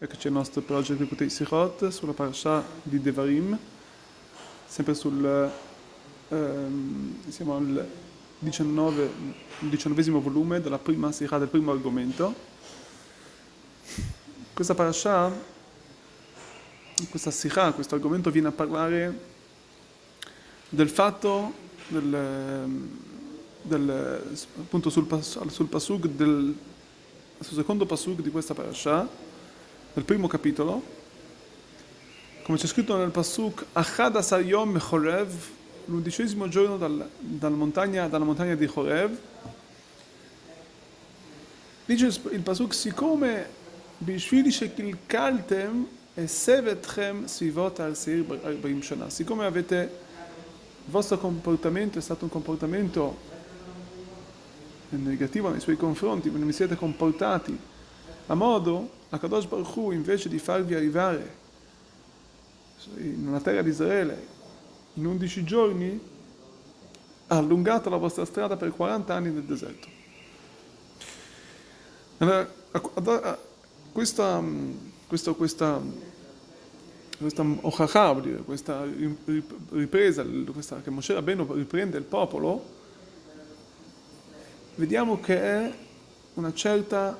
Eccoci al nostro progetto di Kutei Sichot sulla parasha di Devarim, sempre sul, ehm, siamo al 19, diciannovesimo volume della prima sikha del primo argomento. Questa parasha, questa sikha, questo argomento viene a parlare del fatto, del, del, appunto sul, sul pasuk del sul secondo pasuk di questa parasha, nel primo capitolo, come c'è scritto nel Pasuk, Achad Asar l'undicesimo giorno dal, dal montagna, dalla montagna di Chorev, dice il Pasuk, siccome Bishvili Shekil e Sevetchem Sivot al Seir Barim Shana, siccome avete il vostro comportamento è stato un comportamento negativo nei suoi confronti, non vi siete comportati a modo Kadosh Baruch Hu, invece di farvi arrivare una terra di Israele in 11 giorni, ha allungato la vostra strada per 40 anni nel deserto. Allora, questa, questa, questa, questa ochacha, questa ripresa, questa, che Moshe Rabbeinu riprende il popolo, vediamo che è una certa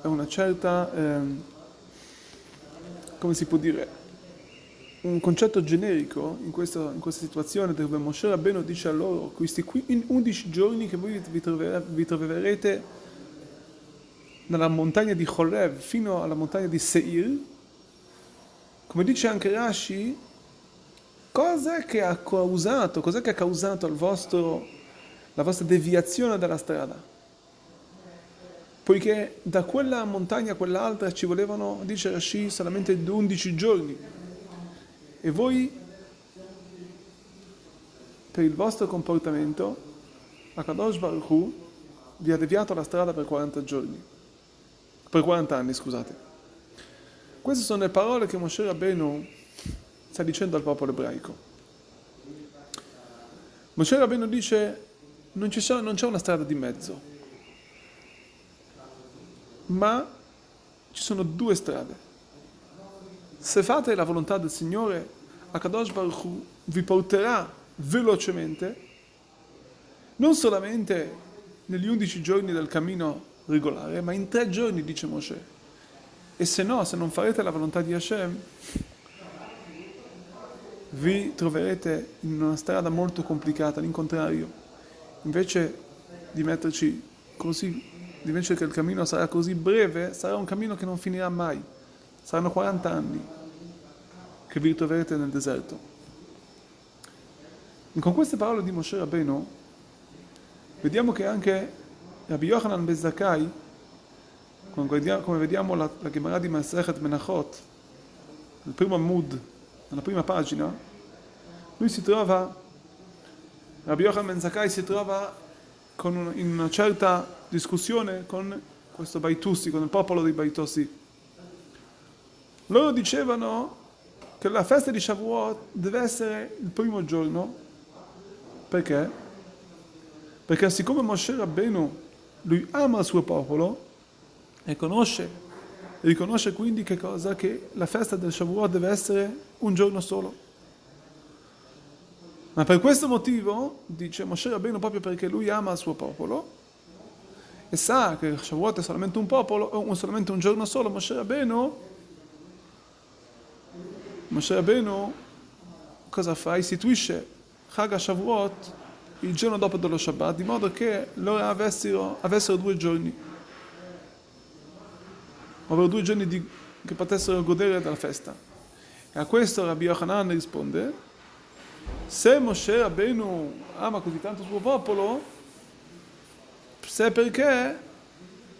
è una certa, ehm, come si può dire, un concetto generico in questa, in questa situazione dove Moshe Rabbeinu dice a loro questi 11 giorni che voi vi, troverete, vi troverete nella montagna di Cholev fino alla montagna di Seir, come dice anche Rashi, cosa che ha causato, cos'è che ha causato vostro, la vostra deviazione dalla strada? Poiché da quella montagna a quell'altra ci volevano, dice Rashi, solamente 11 giorni. E voi, per il vostro comportamento, Akadosh Baruch Hu vi ha deviato la strada per 40 giorni, per 40 anni, scusate. Queste sono le parole che Moshe Rabbeinu sta dicendo al popolo ebraico. Moshe Rabbeinu dice non, non c'è una strada di mezzo ma ci sono due strade. Se fate la volontà del Signore, Akadosh Baruch Hu vi porterà velocemente, non solamente negli undici giorni del cammino regolare, ma in tre giorni, dice Moshe. E se no, se non farete la volontà di Hashem, vi troverete in una strada molto complicata, all'incontrario. Invece di metterci così invece che il cammino sarà così breve, sarà un cammino che non finirà mai. Saranno 40 anni che vi ritroverete nel deserto. E con queste parole di Moshe Rabbeinu, vediamo che anche Rabbi Yochanan Bezakai, come vediamo la, la Gemara di Masechet Menachot, nel primo Amud, nella prima pagina, lui si trova, Rabbi Yochanan Bezakai si trova con un, in una certa discussione con questo Baitussi, con il popolo dei Baitossi. Loro dicevano che la festa di Shavuot deve essere il primo giorno, perché? Perché siccome Moshe Rabbeinu, lui ama il suo popolo e conosce, riconosce quindi che cosa? Che la festa del Shavuot deve essere un giorno solo. Ma per questo motivo, dice Moshe Rabbeinu, proprio perché lui ama il suo popolo, e sa che Shavuot è solamente un popolo, solamente un giorno solo, Moshe Rabbeinu, Moshe Rabbeinu cosa fa? Istituisce Chag Shavuot il giorno dopo dello Shabbat, di modo che loro avessero, avessero due giorni, ovvero due giorni di, che potessero godere della festa. E a questo Rabbi Yochanan risponde, se Moshe Rabbeinu ama così tanto il suo popolo, se perché,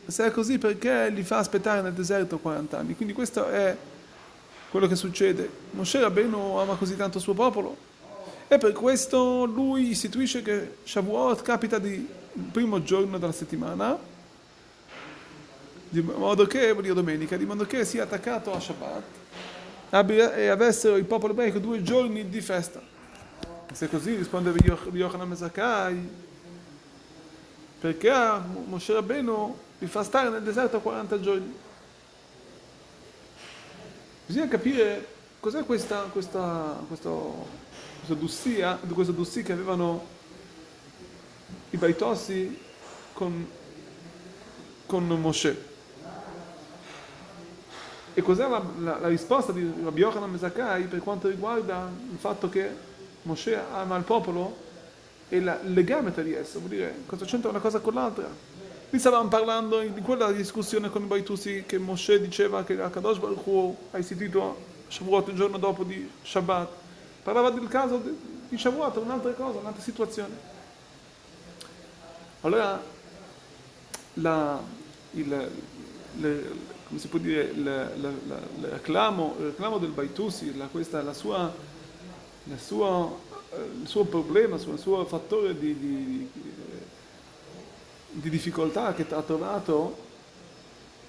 se è così perché li fa aspettare nel deserto 40 anni. Quindi questo è quello che succede. Moshe Rabbeinu ama così tanto il suo popolo e per questo lui istituisce che Shavuot capita di primo giorno della settimana, di modo che, dire domenica, di modo che sia attaccato a Shabbat e avessero il popolo ebraico due giorni di festa. Se così risponde Yochanan Mezakai, perché Moshe Rabbeinu vi fa stare nel deserto 40 giorni. Bisogna capire cos'è questa, questa, questo, questa dussia, questa dussia che avevano i baitossi con, con Moshe. E cos'è la, la, la risposta di Rabbi Yochanan Mesakai per quanto riguarda il fatto che Moshe ama il popolo e il legame tra di esso, vuol dire cosa c'entra una cosa con l'altra. Qui stavamo parlando di quella discussione con i Baitusi che Moshe diceva che Akadosh Baruch Hu ha istituito Shavuot il giorno dopo di Shabbat. Parlava del caso di Shavuot, un'altra cosa, un'altra situazione. Allora, la, il, le, come si può dire, il, reclamo, il reclamo del Baitusi, la, questa, la sua, la sua il suo problema, il suo fattore di, di, di difficoltà che ha trovato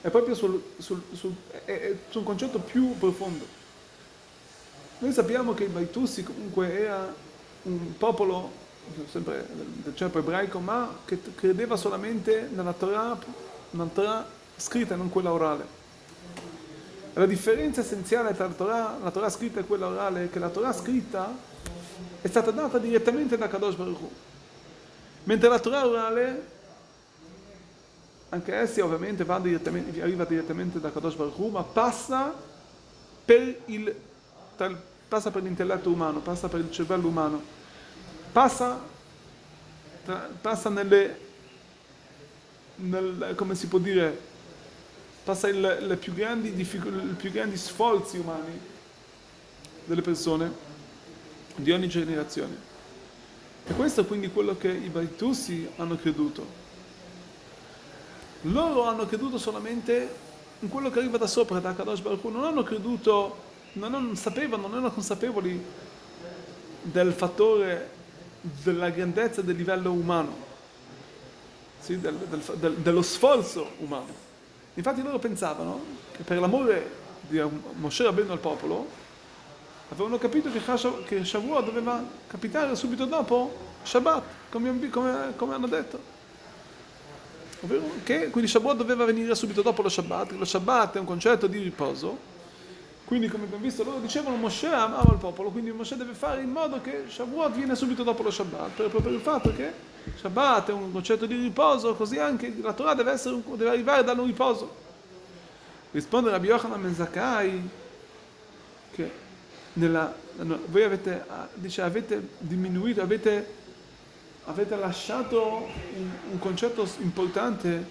è proprio sul, sul, sul, è, è un concetto più profondo. Noi sappiamo che i Baitussi comunque era un popolo, sempre del certo ebraico, ma che credeva solamente nella Torah, nella Torah scritta non quella orale. La differenza essenziale tra la Torah, la Torah scritta e quella orale è che la Torah scritta è stata data direttamente da Kadosh Baruch Hu. Mentre la Torah orale, anche essa ovviamente direttamente, arriva direttamente da Kadosh Baruch Hu, ma passa per, il, passa per l'intelletto umano, passa per il cervello umano, passa, passa nelle, nel, come si può dire, passa il, le più grandi, i più grandi sforzi umani delle persone di ogni generazione. E questo è quindi quello che i Baitussi hanno creduto. Loro hanno creduto solamente in quello che arriva da sopra, da Kadosh Baruch Hu. non hanno creduto, non, non sapevano, non erano consapevoli del fattore della grandezza del livello umano, sì, del, del, del, dello sforzo umano. Infatti loro pensavano che per l'amore di Moshe Rabbeinu al popolo, avevano capito che, che Shavuot doveva capitare subito dopo Shabbat, come, come, come hanno detto. Ovvero che quindi Shavuot doveva venire subito dopo lo Shabbat, lo Shabbat è un concetto di riposo, quindi come abbiamo visto loro dicevano Moshe amava il popolo, quindi Moshe deve fare in modo che Shavuot viene subito dopo lo Shabbat, proprio per il fatto che Shabbat è un concetto di riposo, così anche la Torah deve, essere, deve arrivare da un riposo. Risponde Rabbi Yochanan Ben che nella, voi avete, dice, avete diminuito, avete, avete lasciato un, un, concetto importante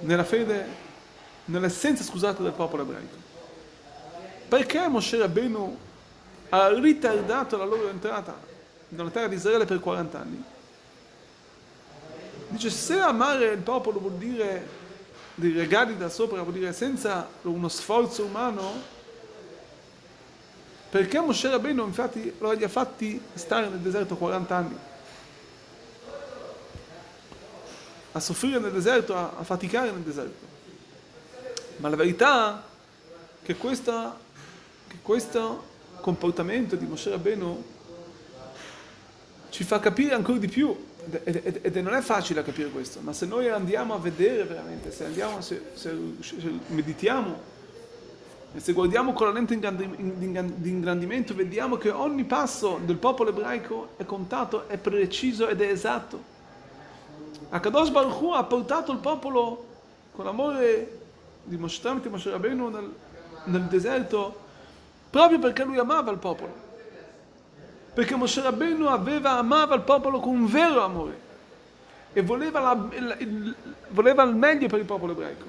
nella fede, nell'essenza, scusate, del popolo ebraico. Perché Moshe Rabbeinu ha ritardato la loro entrata nella terra di Israele per 40 anni? Dice, se amare il popolo vuol dire dei regali da sopra, vuol dire senza uno sforzo umano, perché Moshe Rabbeinu infatti lo ha fatti stare nel deserto 40 anni? A soffrire nel deserto, a, a faticare nel deserto. Ma la verità è che, questa, che questo comportamento di Moshe Rabbeinu ci fa capire ancora di più ed, ed, ed, non è facile capire questo, ma se noi andiamo a vedere veramente, se, andiamo, se, se, se meditiamo e se guardiamo con la lente di ingrandimento, vediamo che ogni passo del popolo ebraico è contato, è preciso ed è esatto. Akadosh Baruch Hu ha portato il popolo con l'amore di Moshe tramite Moshe Rabbeinu nel, nel deserto proprio perché lui amava il popolo. Perché Moshe Rabbeinu aveva, amava il popolo con un vero amore e voleva, la, il, il, voleva il meglio per il popolo ebraico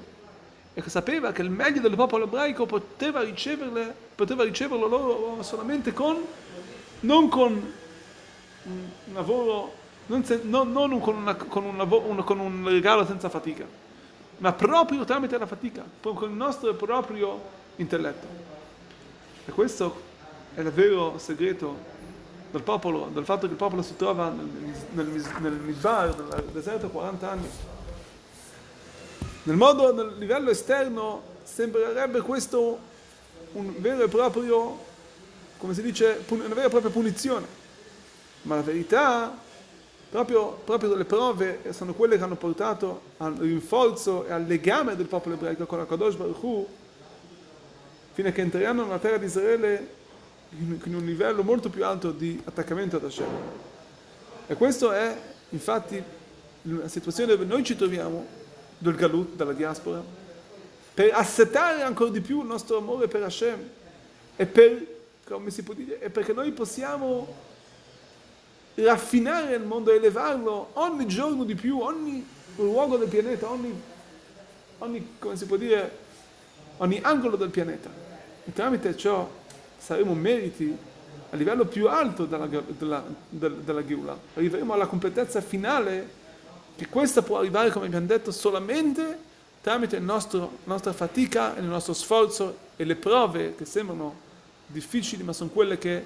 e sapeva che il meglio del popolo ebraico poteva, poteva riceverlo loro solamente con, non con un lavoro, non, se, non, non con, una, con, un lavoro, con un regalo senza fatica, ma proprio tramite la fatica, con il nostro proprio intelletto. E questo è il vero segreto del popolo, del fatto che il popolo si trova nel, nel, nel Midbar, nel deserto 40 anni. Nel modo, nel livello esterno, sembrerebbe questo un vero e proprio, come si dice, una vera e propria punizione. Ma la verità, proprio, proprio le prove sono quelle che hanno portato al rinforzo e al legame del popolo ebraico con la Kadosh Baruch Hu, fino a che entriamo nella terra di Israele in un livello molto più alto di attaccamento ad Hashem. E questo è infatti la situazione dove noi ci troviamo, del Galut, dalla diaspora, per assetare ancora di più il nostro amore per Hashem e per, come si può dire, e perché noi possiamo raffinare il mondo, elevarlo ogni giorno di più, ogni luogo del pianeta, ogni, ogni come si può dire, ogni angolo del pianeta. E tramite ciò saremo meriti a livello più alto della, della, della, della Geulah. Arriveremo alla completezza finale che questa può arrivare, come abbiamo detto, solamente tramite la nostra fatica e il nostro sforzo e le prove che sembrano difficili, ma sono quelle che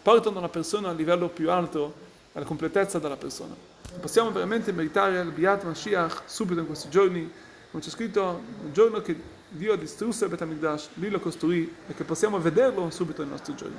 portano la persona a livello più alto, alla completezza della persona. Possiamo veramente meritare il Biat Mashiach subito in questi giorni, come c'è scritto, il giorno che Dio distrusse il Bet HaMikdash, lui lo costruì e che possiamo vederlo subito nei nostri giorni.